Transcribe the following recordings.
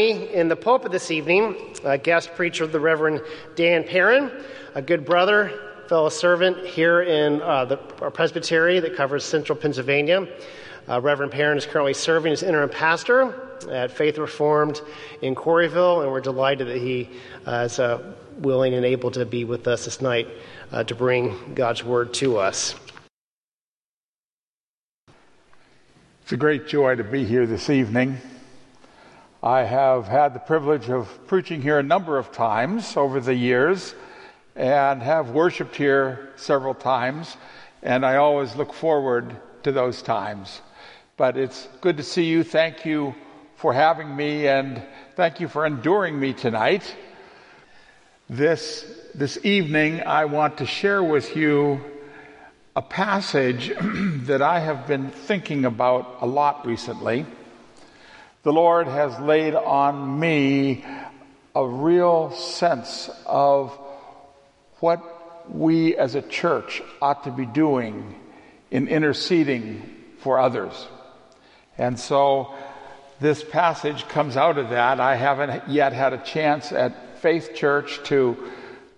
Me in the pulpit this evening a guest preacher, the Reverend Dan Perrin, a good brother, fellow servant here in uh, the our presbytery that covers central Pennsylvania. Uh, Reverend Perrin is currently serving as interim pastor at Faith Reformed in Quarryville, and we're delighted that he uh, is uh, willing and able to be with us this night uh, to bring God's word to us. It's a great joy to be here this evening. I have had the privilege of preaching here a number of times over the years and have worshiped here several times, and I always look forward to those times. But it's good to see you. Thank you for having me, and thank you for enduring me tonight. This, this evening, I want to share with you a passage that I have been thinking about a lot recently. The Lord has laid on me a real sense of what we as a church ought to be doing in interceding for others. And so this passage comes out of that. I haven't yet had a chance at Faith Church to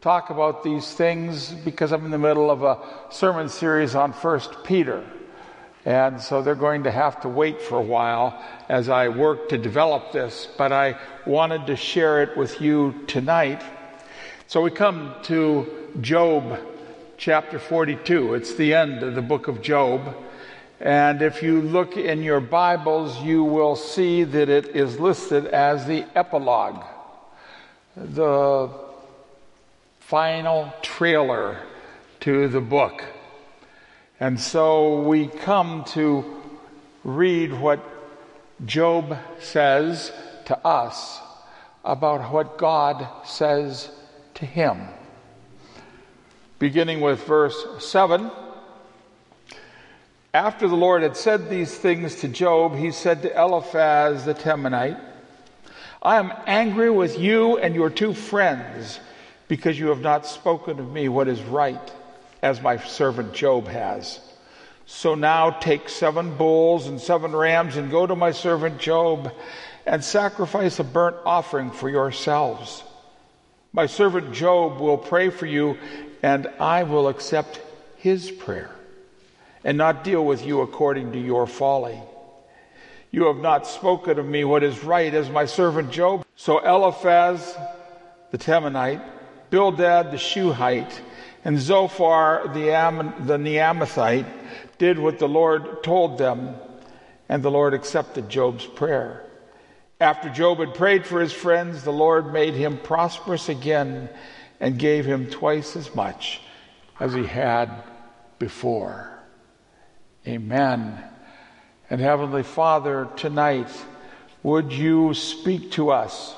talk about these things because I'm in the middle of a sermon series on First Peter. And so they're going to have to wait for a while as I work to develop this, but I wanted to share it with you tonight. So we come to Job chapter 42. It's the end of the book of Job. And if you look in your Bibles, you will see that it is listed as the epilogue, the final trailer to the book. And so we come to read what Job says to us about what God says to him. Beginning with verse 7. After the Lord had said these things to Job, he said to Eliphaz the Temanite, I am angry with you and your two friends because you have not spoken of me what is right as my servant Job has. So now take seven bulls and seven rams and go to my servant Job and sacrifice a burnt offering for yourselves. My servant Job will pray for you, and I will accept his prayer and not deal with you according to your folly. You have not spoken of me what is right as my servant Job. So Eliphaz the Temanite, Bildad the Shuhite, and Zophar the, Am- the Naamathite did what the Lord told them, and the Lord accepted Job's prayer. After Job had prayed for his friends, the Lord made him prosperous again and gave him twice as much as he had before. Amen. And Heavenly Father, tonight, would you speak to us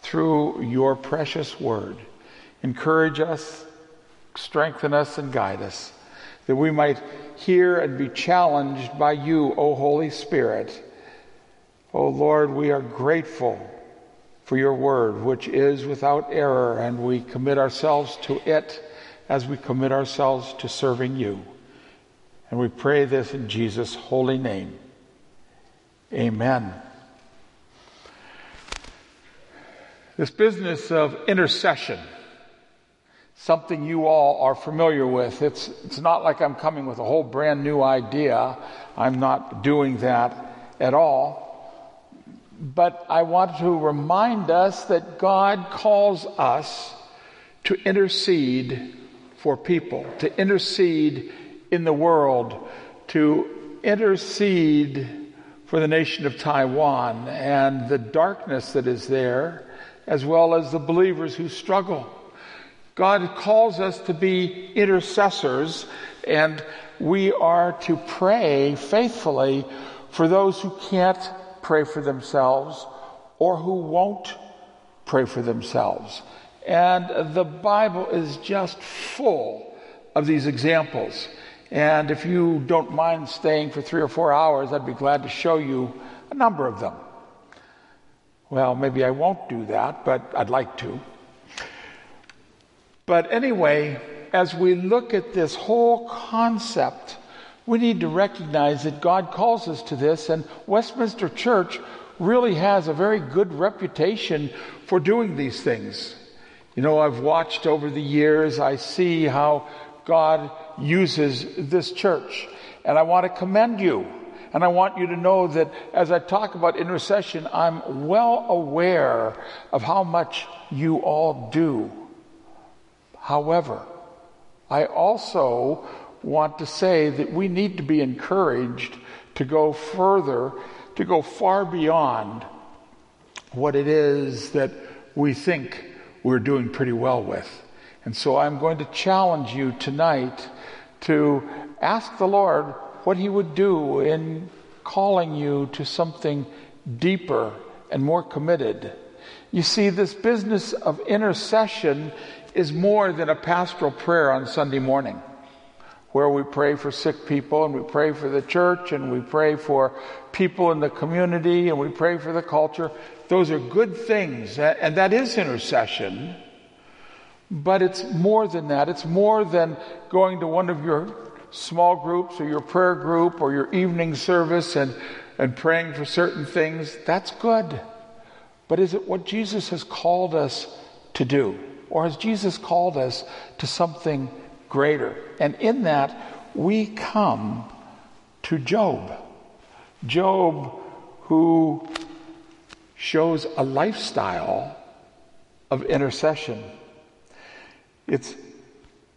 through your precious word? Encourage us, strengthen us, and guide us, that we might hear and be challenged by you, O Holy Spirit. O Lord, we are grateful for your word, which is without error, and we commit ourselves to it as we commit ourselves to serving you. And we pray this in Jesus' holy name. Amen. This business of intercession, something you all are familiar with. It's, it's not like I'm coming with a whole brand new idea. I'm not doing that at all. But I want to remind us that God calls us to intercede for people, to intercede in the world, to intercede for the nation of Taiwan and the darkness that is there, as well as the believers who struggle God calls us to be intercessors, and we are to pray faithfully for those who can't pray for themselves or who won't pray for themselves. And the Bible is just full of these examples. And if you don't mind staying for three or four hours, I'd be glad to show you a number of them. Well, maybe I won't do that, but I'd like to. But anyway, as we look at this whole concept, we need to recognize that God calls us to this, and Westminster Church really has a very good reputation for doing these things. You know, I've watched over the years, I see how God uses this church, and I want to commend you. And I want you to know that as I talk about intercession, I'm well aware of how much you all do. However, I also want to say that we need to be encouraged to go further, to go far beyond what it is that we think we're doing pretty well with. And so I'm going to challenge you tonight to ask the Lord what He would do in calling you to something deeper and more committed. You see, this business of intercession is more than a pastoral prayer on Sunday morning where we pray for sick people and we pray for the church and we pray for people in the community and we pray for the culture. Those are good things, and that is intercession. But it's more than that. It's more than going to one of your small groups or your prayer group or your evening service and, and praying for certain things. That's good. But is it what Jesus has called us to do? Or has Jesus called us to something greater. And in that, we come to Job. Job, who shows a lifestyle of intercession. It's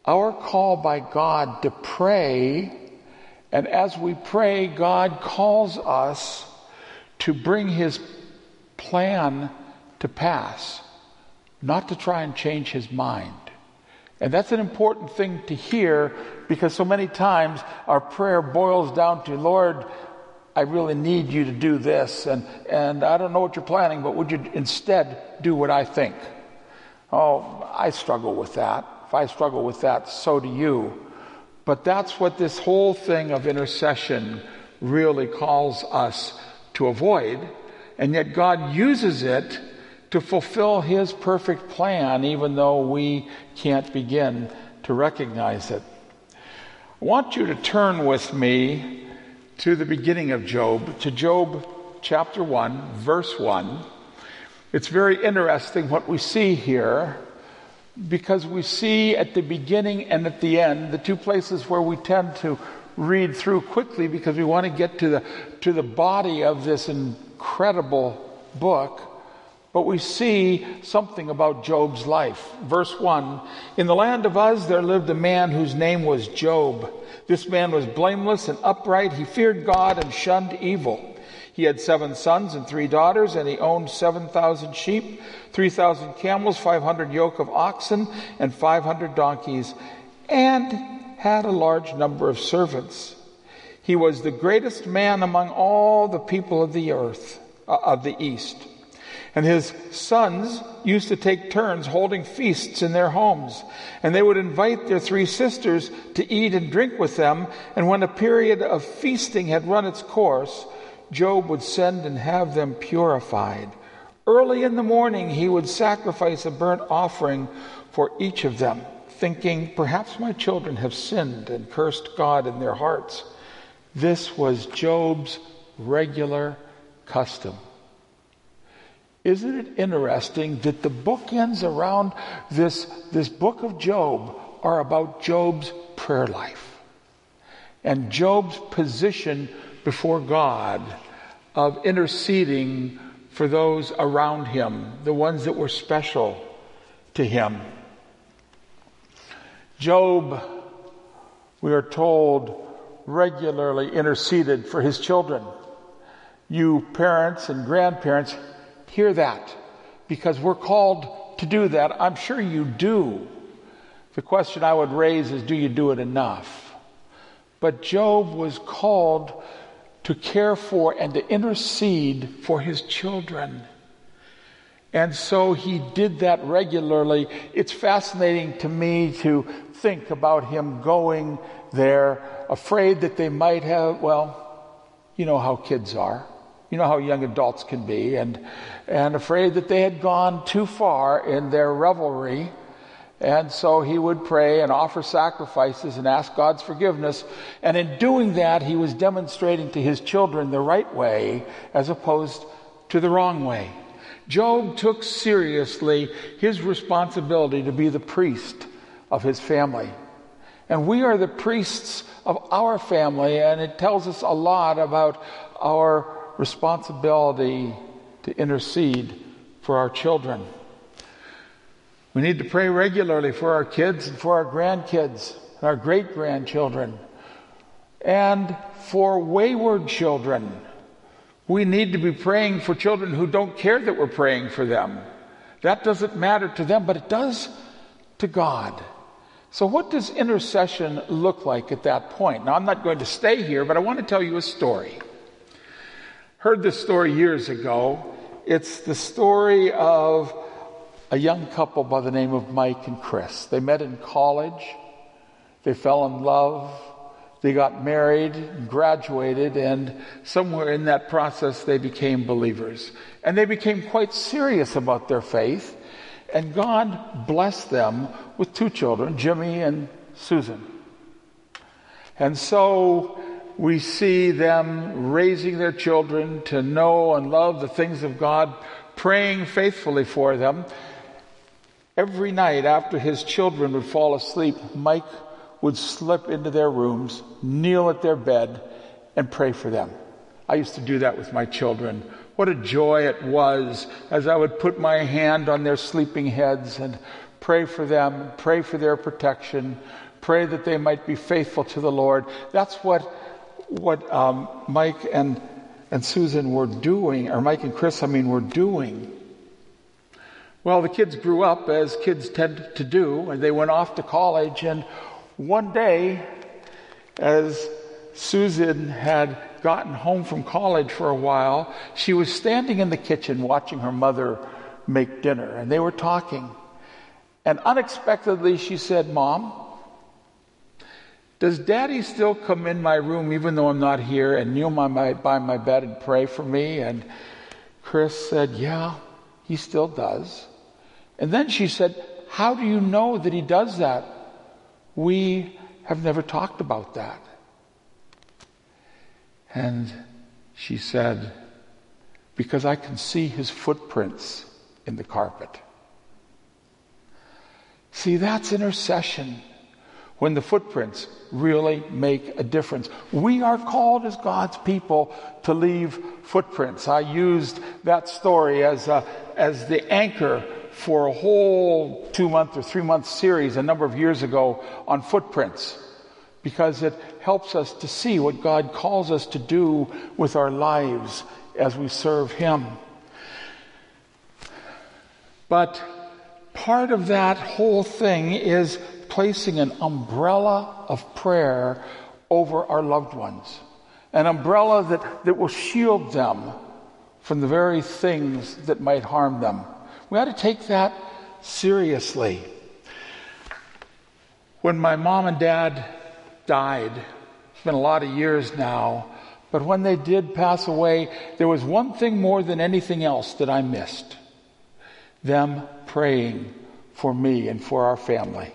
our call by God to pray, and as we pray, God calls us to bring His plan to pass, not to try and change His mind. And that's an important thing to hear because so many times our prayer boils down to, Lord, I really need you to do this, and, and I don't know what you're planning, but would you instead do what I think? Oh, I struggle with that. If I struggle with that, so do you. But that's what this whole thing of intercession really calls us to avoid, and yet God uses it to fulfill His perfect plan, even though we can't begin to recognize it. I want you to turn with me to the beginning of Job, to Job chapter 1, verse 1. It's very interesting what we see here because we see at the beginning and at the end, the two places where we tend to read through quickly because we want to get to the, to the body of this incredible book. But we see something about Job's life. Verse 1 In the land of Uz there lived a man whose name was Job. This man was blameless and upright. He feared God and shunned evil. He had seven sons and three daughters, and he owned 7,000 sheep, 3,000 camels, 500 yoke of oxen, and 500 donkeys, and had a large number of servants. He was the greatest man among all the people of the earth, uh, of the east. And his sons used to take turns holding feasts in their homes. And they would invite their three sisters to eat and drink with them. And when a period of feasting had run its course, Job would send and have them purified. Early in the morning, he would sacrifice a burnt offering for each of them, thinking, Perhaps my children have sinned and cursed God in their hearts. This was Job's regular custom. Isn't it interesting that the bookends around this, this book of Job are about Job's prayer life and Job's position before God of interceding for those around him, the ones that were special to him. Job, we are told, regularly interceded for his children. You parents and grandparents hear that because we're called to do that. I'm sure you do. The question I would raise is do you do it enough? But Job was called to care for and to intercede for his children. And so he did that regularly. It's fascinating to me to think about him going there, afraid that they might have, well, you know how kids are. You know how young adults can be, and, and afraid that they had gone too far in their revelry. And so he would pray and offer sacrifices and ask God's forgiveness. And in doing that, he was demonstrating to his children the right way as opposed to the wrong way. Job took seriously his responsibility to be the priest of his family. And we are the priests of our family, and it tells us a lot about our responsibility to intercede for our children. We need to pray regularly for our kids and for our grandkids and our great grandchildren and for wayward children we need to be praying for children who don't care that we're praying for them. That doesn't matter to them, but it does to God. So, what does intercession look like at that point? Now, I'm not going to stay here, but I want to tell you a story. Heard this story years ago. It's the story of a young couple by the name of Mike and Chris. They met in college, they fell in love, they got married, graduated, and somewhere in that process they became believers. And they became quite serious about their faith. And God blessed them with two children, Jimmy and Susan. And so we see them raising their children to know and love the things of God, praying faithfully for them. Every night after his children would fall asleep, Mike would slip into their rooms, kneel at their bed, and pray for them. I used to do that with my children. What a joy it was as I would put my hand on their sleeping heads and pray for them, pray for their protection, pray that they might be faithful to the Lord. That's what, what um, Mike and, and Susan were doing, or Mike and Chris, I mean, were doing. Well, the kids grew up as kids tend to do, and they went off to college, and one day, as Susan had gotten home from college for a while, she was standing in the kitchen watching her mother make dinner, and they were talking. And unexpectedly, she said, Mom, does daddy still come in my room even though I'm not here and kneel my, by my bed and pray for me? And Chris said, Yeah, he still does. And then she said, How do you know that he does that? We have never talked about that. And she said, Because I can see his footprints in the carpet. See, that's intercession when the footprints really make a difference. We are called as God's people to leave footprints. I used that story as, a, as the anchor for a whole two month or three month series a number of years ago on footprints because it helps us to see what God calls us to do with our lives as we serve Him. But part of that whole thing is placing an umbrella of prayer over our loved ones, an umbrella that, that will shield them from the very things that might harm them. We ought to take that seriously. When my mom and dad died, it's been a lot of years now, but when they did pass away, there was one thing more than anything else that I missed them praying for me and for our family.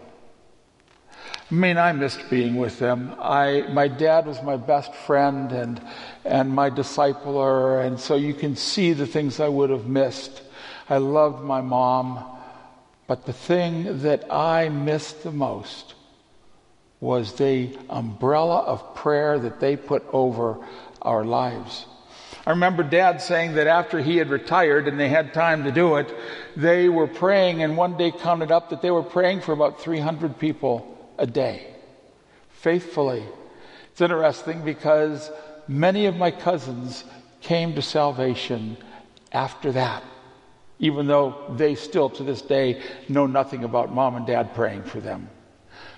I mean, I missed being with them. I, my dad was my best friend and, and my discipler, and so you can see the things I would have missed. I loved my mom, but the thing that I missed the most was the umbrella of prayer that they put over our lives. I remember dad saying that after he had retired and they had time to do it, they were praying and one day counted up that they were praying for about 300 people a day, faithfully. It's interesting because many of my cousins came to salvation after that even though they still to this day know nothing about mom and dad praying for them.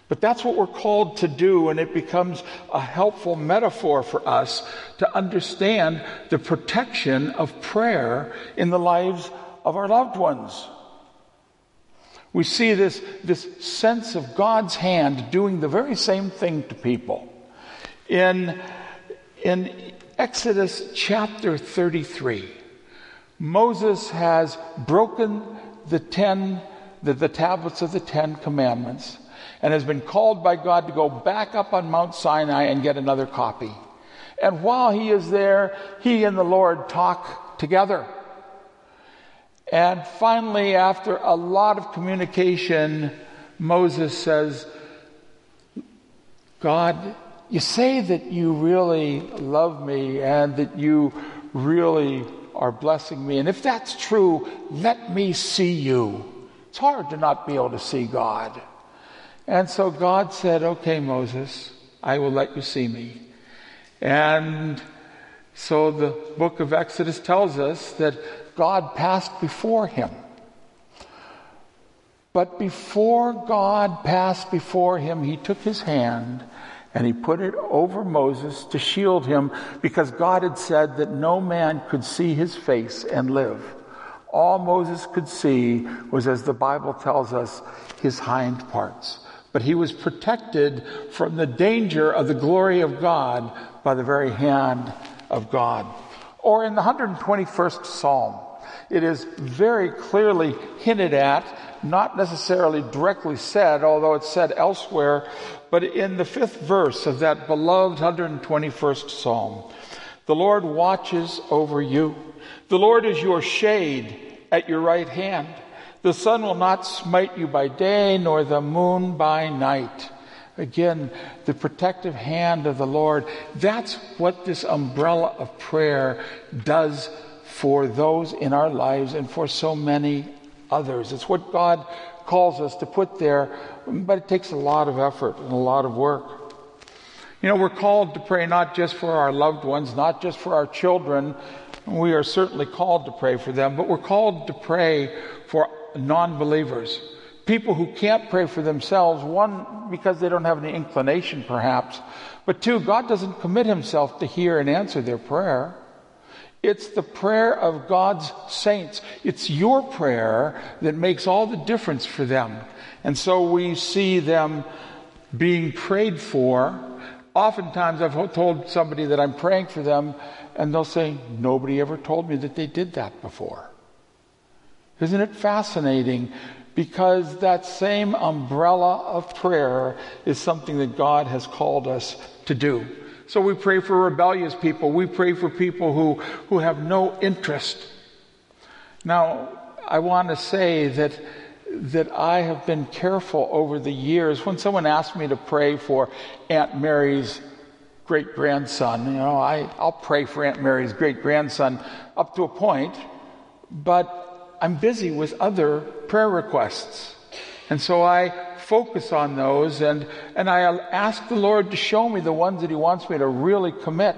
But that's what we're called to do, and it becomes a helpful metaphor for us to understand the protection of prayer in the lives of our loved ones. We see this, this sense of God's hand doing the very same thing to people. In, in Exodus chapter 33, Moses has broken the ten, the, the tablets of the Ten Commandments and has been called by God to go back up on Mount Sinai and get another copy. And while he is there, he and the Lord talk together. And finally, after a lot of communication, Moses says, God, you say that you really love me and that you really are blessing me. And if that's true, let me see you. It's hard to not be able to see God. And so God said, Okay, Moses, I will let you see me. And so the book of Exodus tells us that God passed before him. But before God passed before him, he took his hand and he put it over Moses to shield him because God had said that no man could see his face and live. All Moses could see was, as the Bible tells us, his hind parts but he was protected from the danger of the glory of God by the very hand of God. Or in the 121st Psalm, it is very clearly hinted at, not necessarily directly said, although it's said elsewhere, but in the fifth verse of that beloved 121st Psalm. The Lord watches over you. The Lord is your shade at your right hand. The sun will not smite you by day, nor the moon by night. Again, the protective hand of the Lord. That's what this umbrella of prayer does for those in our lives and for so many others. It's what God calls us to put there, but it takes a lot of effort and a lot of work. You know, we're called to pray not just for our loved ones, not just for our children. We are certainly called to pray for them, but we're called to pray for non believers, people who can't pray for themselves, one, because they don't have any inclination perhaps, but two, God doesn't commit himself to hear and answer their prayer. It's the prayer of God's saints. It's your prayer that makes all the difference for them. And so we see them being prayed for. Oftentimes, I've told somebody that I'm praying for them, and they'll say, Nobody ever told me that they did that before. Isn't it fascinating? Because that same umbrella of prayer is something that God has called us to do. So we pray for rebellious people. We pray for people who, who have no interest. Now, I want to say that, that I have been careful over the years. When someone asks me to pray for Aunt Mary's great grandson, you know, I, I'll pray for Aunt Mary's great grandson up to a point, but I'm busy with other prayer requests. And so I focus on those and, and I ask the Lord to show me the ones that He wants me to really commit.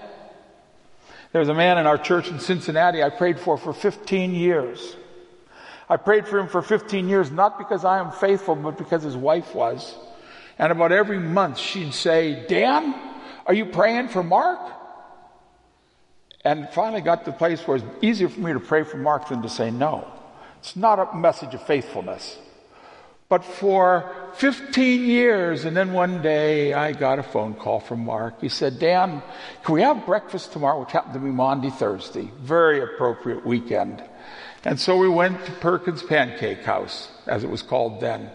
There's a man in our church in Cincinnati I prayed for for 15 years. I prayed for him for 15 years, not because I am faithful, but because his wife was. And about every month she'd say, Dan, are you praying for Mark? And finally got to the place where it's easier for me to pray for Mark than to say no. It's not a message of faithfulness. But for 15 years, and then one day I got a phone call from Mark. He said, Dan, can we have breakfast tomorrow? Which happened to be Maundy, Thursday. Very appropriate weekend. And so we went to Perkins Pancake House, as it was called then.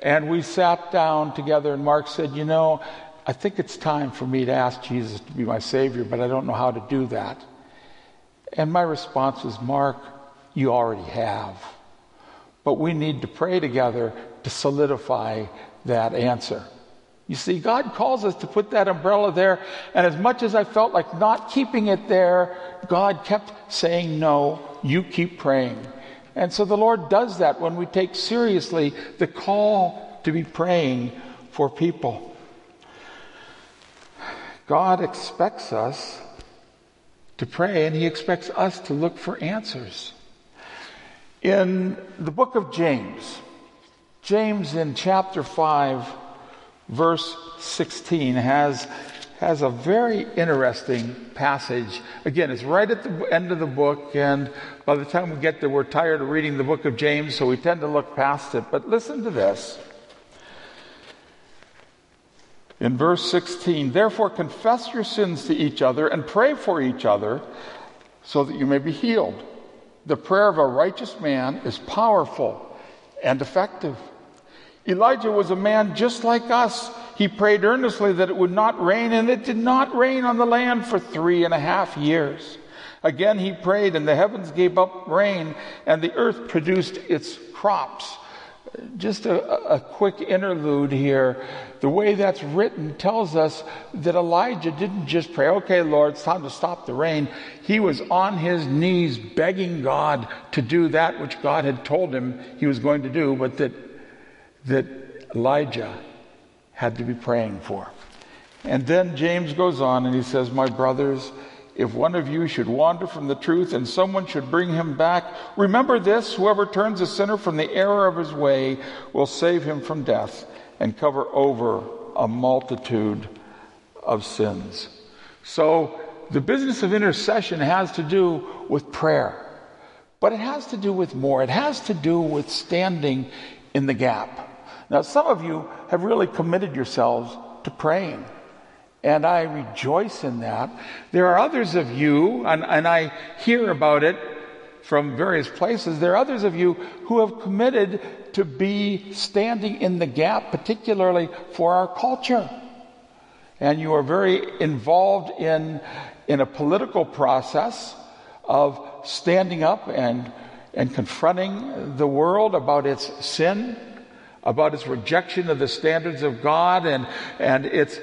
And we sat down together, and Mark said, You know, I think it's time for me to ask Jesus to be my Savior, but I don't know how to do that. And my response was, Mark, you already have. But we need to pray together to solidify that answer. You see, God calls us to put that umbrella there, and as much as I felt like not keeping it there, God kept saying, No, you keep praying. And so the Lord does that when we take seriously the call to be praying for people. God expects us to pray, and He expects us to look for answers. In the book of James, James in chapter 5, verse 16, has, has a very interesting passage. Again, it's right at the end of the book, and by the time we get there, we're tired of reading the book of James, so we tend to look past it. But listen to this. In verse 16, therefore confess your sins to each other and pray for each other so that you may be healed. The prayer of a righteous man is powerful and effective. Elijah was a man just like us. He prayed earnestly that it would not rain, and it did not rain on the land for three and a half years. Again he prayed, and the heavens gave up rain, and the earth produced its crops. Just a, a, quick interlude here. The way that's written tells us that Elijah didn't just pray, okay, Lord, it's time to stop the rain. He was on his knees begging God to do that which God had told him he was going to do, but that that Elijah had to be praying for. And then James goes on and he says, My brothers, if one of you should wander from the truth and someone should bring him back, remember this whoever turns a sinner from the error of his way will save him from death and cover over a multitude of sins. So the business of intercession has to do with prayer, but it has to do with more. It has to do with standing in the gap. Now, some of you have really committed yourselves to praying, and I rejoice in that. There are others of you, and, and I hear about it from various places, there are others of you who have committed to be standing in the gap, particularly for our culture. And you are very involved in, in a political process of standing up and, and confronting the world about its sin about its rejection of the standards of God and, and its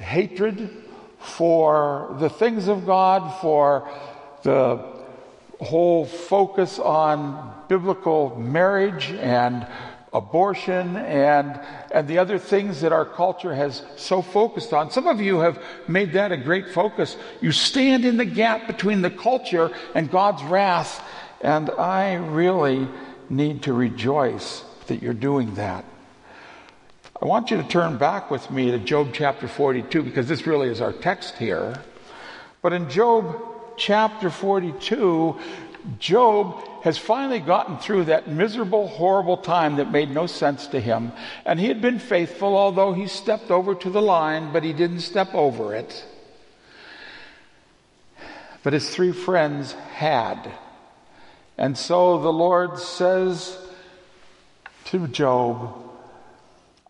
hatred for the things of God, for the whole focus on biblical marriage and abortion and, and the other things that our culture has so focused on. Some of you have made that a great focus. You stand in the gap between the culture and God's wrath, and I really need to rejoice that you're doing that. I want you to turn back with me to Job chapter 42 because this really is our text here. But in Job chapter 42, Job has finally gotten through that miserable, horrible time that made no sense to him. And he had been faithful, although he stepped over to the line, but he didn't step over it. But his three friends had. And so the Lord says, to Job,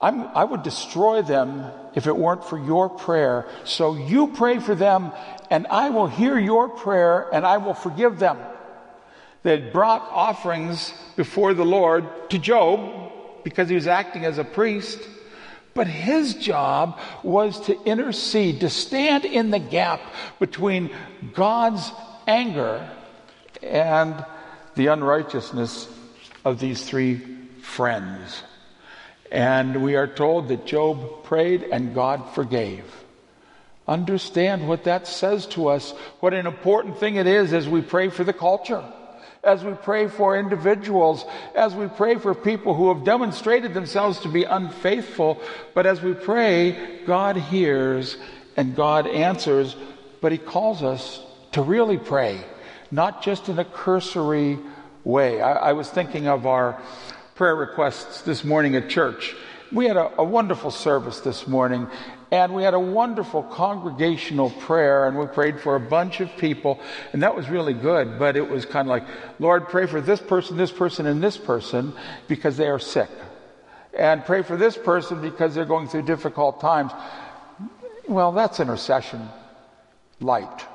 i would destroy them if it weren't for your prayer. So you pray for them, and I will hear your prayer, and I will forgive them. They had brought offerings before the Lord to Job because he was acting as a priest. But his job was to intercede, to stand in the gap between God's anger and the unrighteousness of these three friends. And we are told that Job prayed and God forgave. Understand what that says to us, what an important thing it is as we pray for the culture, as we pray for individuals, as we pray for people who have demonstrated themselves to be unfaithful. But as we pray, God hears and God answers, but He calls us to really pray, not just in a cursory way. I, I was thinking of our prayer requests this morning at church. We had a, a, wonderful service this morning, and we had a wonderful congregational prayer, and we prayed for a bunch of people, and that was really good. But it was kind of like, Lord, pray for this person, this person, and this person because they are sick. And pray for this person because they're going through difficult times. Well, that's intercession light.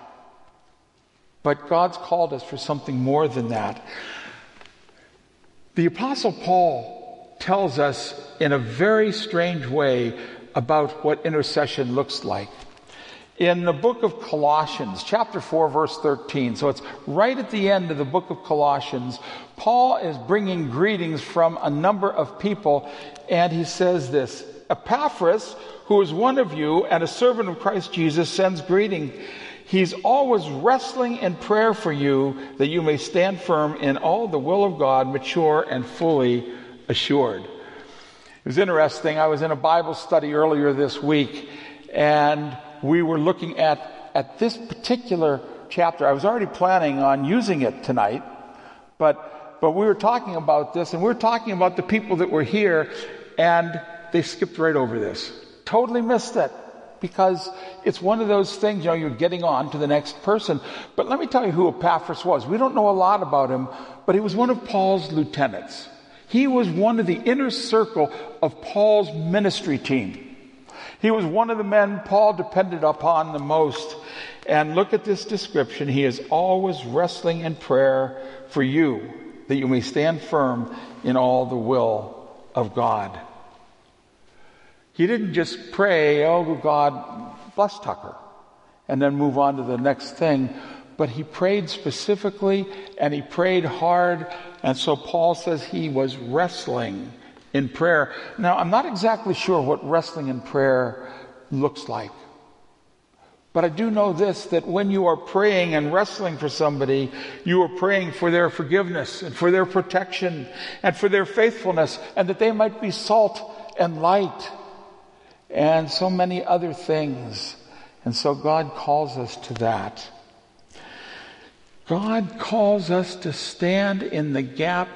But God's called us for something more than that. The Apostle Paul tells us in a very strange way about what intercession looks like. In the book of Colossians, chapter 4, verse 13, so it's right at the end of the book of Colossians, Paul is bringing greetings from a number of people, and he says this Epaphras, who is one of you and a servant of Christ Jesus, sends greeting. He's always wrestling in prayer for you that you may stand firm in all the will of God, mature and fully assured. It was interesting. I was in a Bible study earlier this week, and we were looking at, at this particular chapter. I was already planning on using it tonight, but, but we were talking about this, and we were talking about the people that were here, and they skipped right over this. Totally missed it because it's one of those things, you know, you're getting on to the next person. But let me tell you who Epaphras was. We don't know a lot about him, but he was one of Paul's lieutenants. He was one of the inner circle of Paul's ministry team. He was one of the men Paul depended upon the most. And look at this description. He is always wrestling in prayer for you, that you may stand firm in all the will of God. He didn't just pray, oh God, bless Tucker, and then move on to the next thing, but he prayed specifically and he prayed hard. And so Paul says he was wrestling in prayer. Now, I'm not exactly sure what wrestling in prayer looks like. But I do know this that when you are praying and wrestling for somebody, you are praying for their forgiveness and for their protection and for their faithfulness and that they might be salt and light and so many other things. And so God calls us to that. God calls us to stand in the gap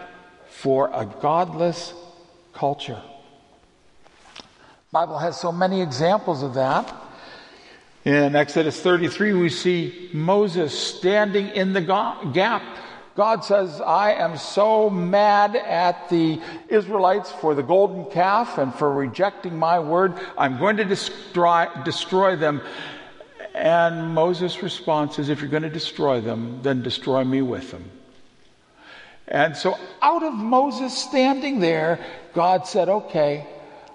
for a godless culture. Bible has so many examples of that. In Exodus 33, we see Moses standing in the gap. God says, I am so mad at the Israelites for the golden calf and for rejecting my word. I'm going to destroy, destroy them. And Moses' response is, if you're going to destroy them, then destroy me with them. And so out of Moses standing there, God said, okay,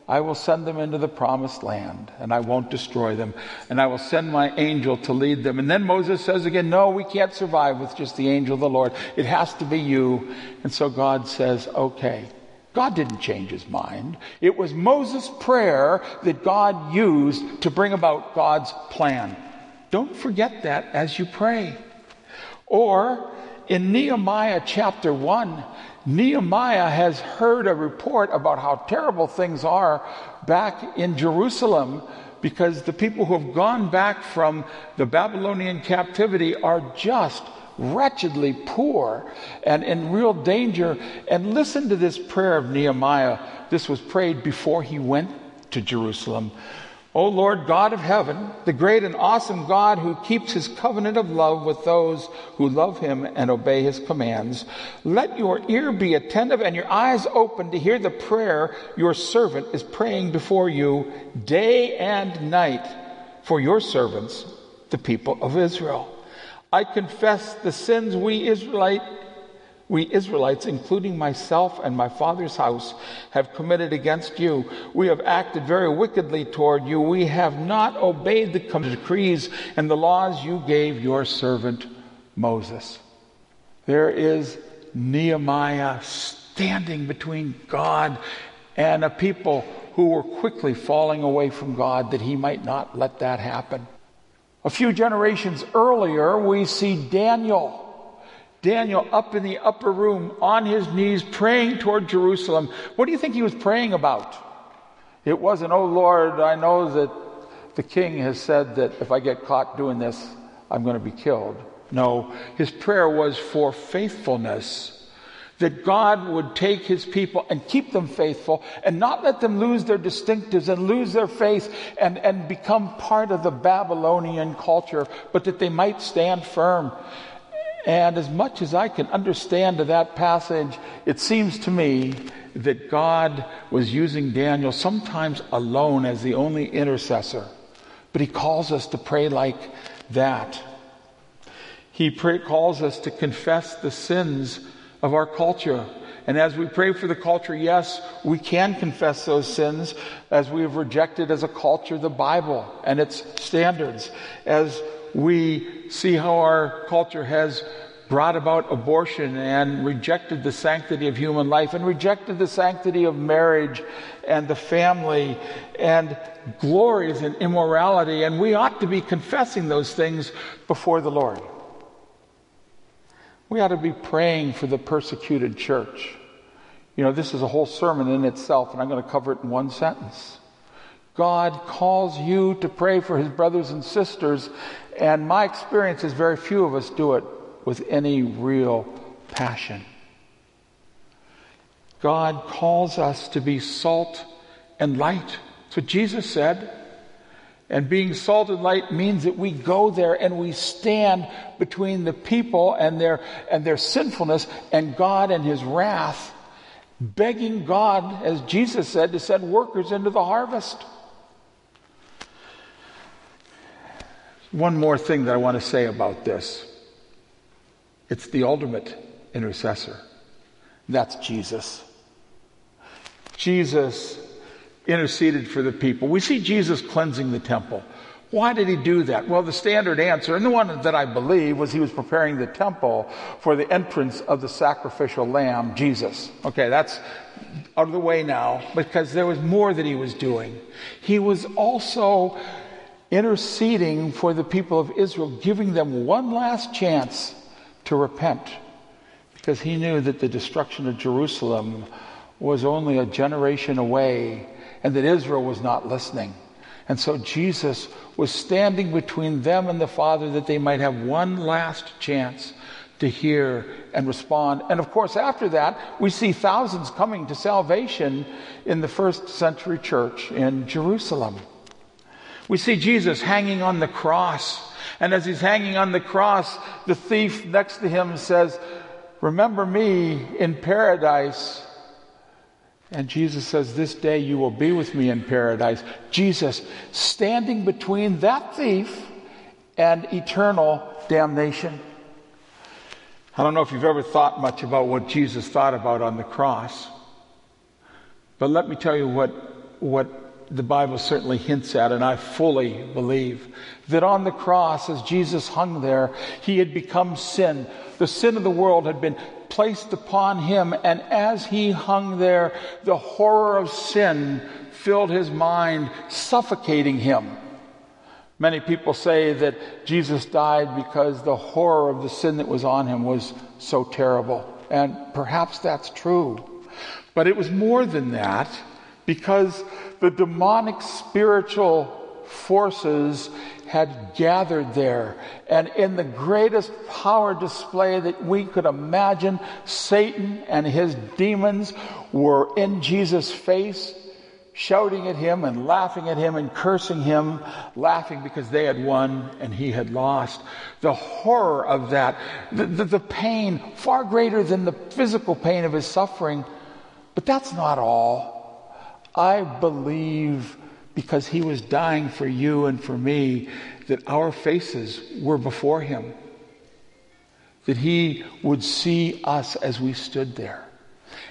I will send them into the promised land and I won't destroy them. And I will send my angel to lead them. And then Moses says again, no, we can't survive with just the angel of the Lord. It has to be you. And so God says, okay. God didn't change his mind. It was Moses' prayer that God used to bring about God's plan. Don't forget that as you pray. Or in Nehemiah chapter 1, Nehemiah has heard a report about how terrible things are back in Jerusalem because the people who have gone back from the Babylonian captivity are just wretchedly poor and in real danger. And listen to this prayer of Nehemiah. This was prayed before he went to Jerusalem. O Lord God of heaven, the great and awesome God who keeps his covenant of love with those who love him and obey his commands, let your ear be attentive and your eyes open to hear the prayer your servant is praying before you day and night for your servants, the people of Israel. I confess the sins we Israelite we Israelites, including myself and my father's house, have committed against you. We have acted very wickedly toward you. We have not obeyed the decrees and the laws you gave your servant Moses. There is Nehemiah standing between God and a people who were quickly falling away from God that he might not let that happen. A few generations earlier, we see Daniel Daniel up in the upper room on his knees praying toward Jerusalem. What do you think he was praying about? It wasn't, oh Lord, I know that the king has said that if I get caught doing this, I'm going to be killed. No, his prayer was for faithfulness. That God would take his people and keep them faithful and not let them lose their distinctives and lose their faith and, and become part of the Babylonian culture, but that they might stand firm. And as much as I can understand that passage, it seems to me that God was using Daniel sometimes alone as the only intercessor. But he calls us to pray like that. He pray, calls us to confess the sins of our culture. And as we pray for the culture, yes, we can confess those sins as we have rejected as a culture the Bible and its standards. As we see how our culture has brought about abortion and rejected the sanctity of human life and rejected the sanctity of marriage and the family and glories and immorality. And we ought to be confessing those things before the Lord. We ought to be praying for the persecuted church. You know, this is a whole sermon in itself, and I'm going to cover it in one sentence. God calls you to pray for his brothers and sisters, and my experience is very few of us do it with any real passion. God calls us to be salt and light. That's what Jesus said. And being salt and light means that we go there and we stand between the people and their, and their sinfulness and God and His wrath, begging God, as Jesus said, to send workers into the harvest. One more thing that I want to say about this it's the ultimate intercessor. That's Jesus. Jesus interceded for the people. We see Jesus cleansing the temple. Why did he do that? Well, the standard answer, and the one that I believe, was he was preparing the temple for the entrance of the sacrificial lamb, Jesus. Okay, that's out of the way now because there was more that he was doing. He was also interceding for the people of Israel, giving them one last chance to repent because he knew that the destruction of Jerusalem was only a generation away and that Israel was not listening. And so Jesus was standing between them and the Father that they might have one last chance to hear and respond. And of course, after that, we see thousands coming to salvation in the first century church in Jerusalem. We see Jesus hanging on the cross. And as he's hanging on the cross, the thief next to him says, Remember me in paradise. And Jesus says, This day you will be with me in paradise. Jesus standing between that thief and eternal damnation. I don't know if you've ever thought much about what Jesus thought about on the cross, but let me tell you what, what the Bible certainly hints at, and I fully believe that on the cross, as Jesus hung there, he had become sin. The sin of the world had been placed upon him, and as he hung there, the horror of sin filled his mind, suffocating him. Many people say that Jesus died because the horror of the sin that was on him was so terrible. And perhaps that's true. But it was more than that because the demonic spiritual forces had gathered there. And in the greatest power display that we could imagine, Satan and his demons were in Jesus' face, shouting at him and laughing at him and cursing him, laughing because they had won and he had lost. The horror of that, the, the, the pain, far greater than the physical pain of his suffering. But that's not all. I believe because he was dying for you and for me, that our faces were before him, that he would see us as we stood there.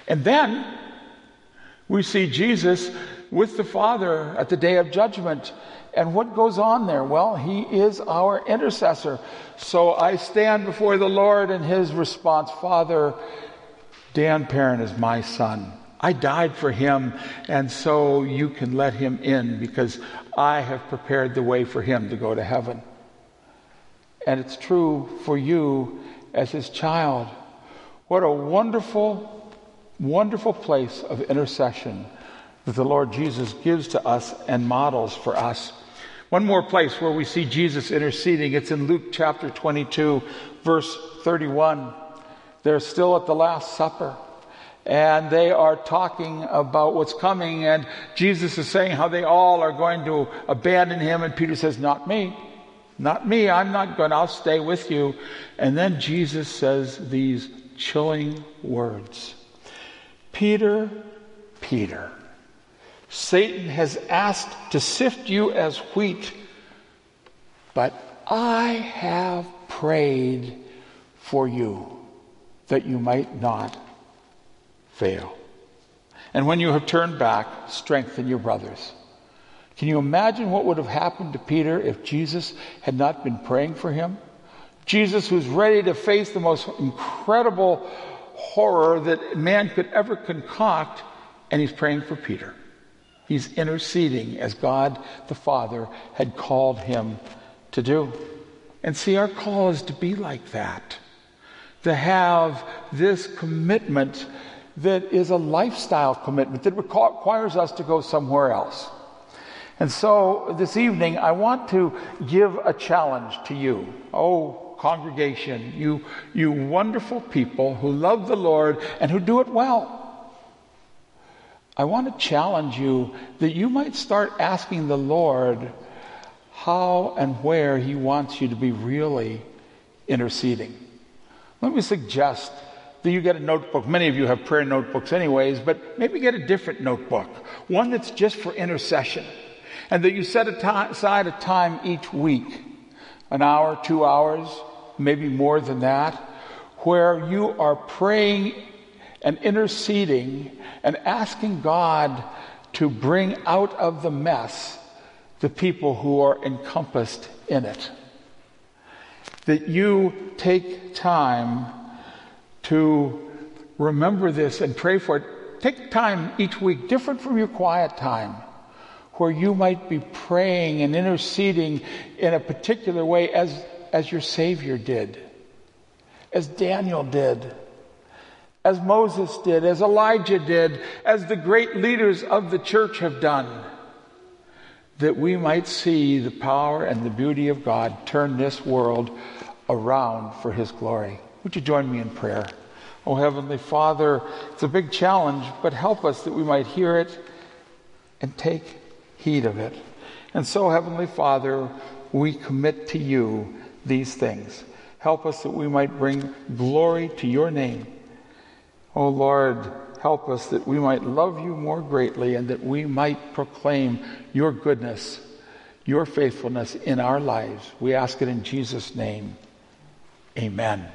And then we see Jesus with the Father at the day of judgment. And what goes on there? Well, he is our intercessor. So I stand before the Lord and his response, Father, Dan Perrin is my son. I died for him, and so you can let him in because I have prepared the way for him to go to heaven. And it's true for you as his child. What a wonderful, wonderful place of intercession that the Lord Jesus gives to us and models for us. One more place where we see Jesus interceding, it's in Luke chapter 22, verse 31. They're still at the Last Supper and they are talking about what's coming and Jesus is saying how they all are going to abandon him and Peter says not me. Not me. I'm not going I'll stay with you. And then Jesus says these chilling words. Peter Peter Satan has asked to sift you as wheat but I have prayed for you that you might not fail. And when you have turned back, strengthen your brothers. Can you imagine what would have happened to Peter if Jesus had not been praying for him? Jesus, who's ready to face the most incredible horror that man could ever concoct, and he's praying for Peter. He's interceding as God the Father had called him to do. And see, our call is to be like that, to have this commitment that is a lifestyle commitment that requires us to go somewhere else. And so this evening, I want to give a challenge to you. Oh, congregation, you, you wonderful people who love the Lord and who do it well. I want to challenge you that you might start asking the Lord how and where He wants you to be really interceding. Let me suggest you get a notebook. Many of you have prayer notebooks, anyways, but maybe get a different notebook, one that's just for intercession, and that you set aside a time each week an hour, two hours, maybe more than that where you are praying and interceding and asking God to bring out of the mess the people who are encompassed in it. That you take time to remember this and pray for it. Take time each week, different from your quiet time, where you might be praying and interceding in a particular way as, as your Savior did, as Daniel did as Moses did, as Elijah did, as the great leaders of the church have done, that we might see the power and the beauty of God turn this world around for His glory. Would you join me in prayer? Oh, Heavenly Father, it's a big challenge, but help us that we might hear it and take heed of it. And so, Heavenly Father, we commit to you these things. Help us that we might bring glory to your name Oh Lord, help us that we might love you more greatly and that we might proclaim your goodness, your faithfulness in our lives. We ask it in Jesus' name. Amen.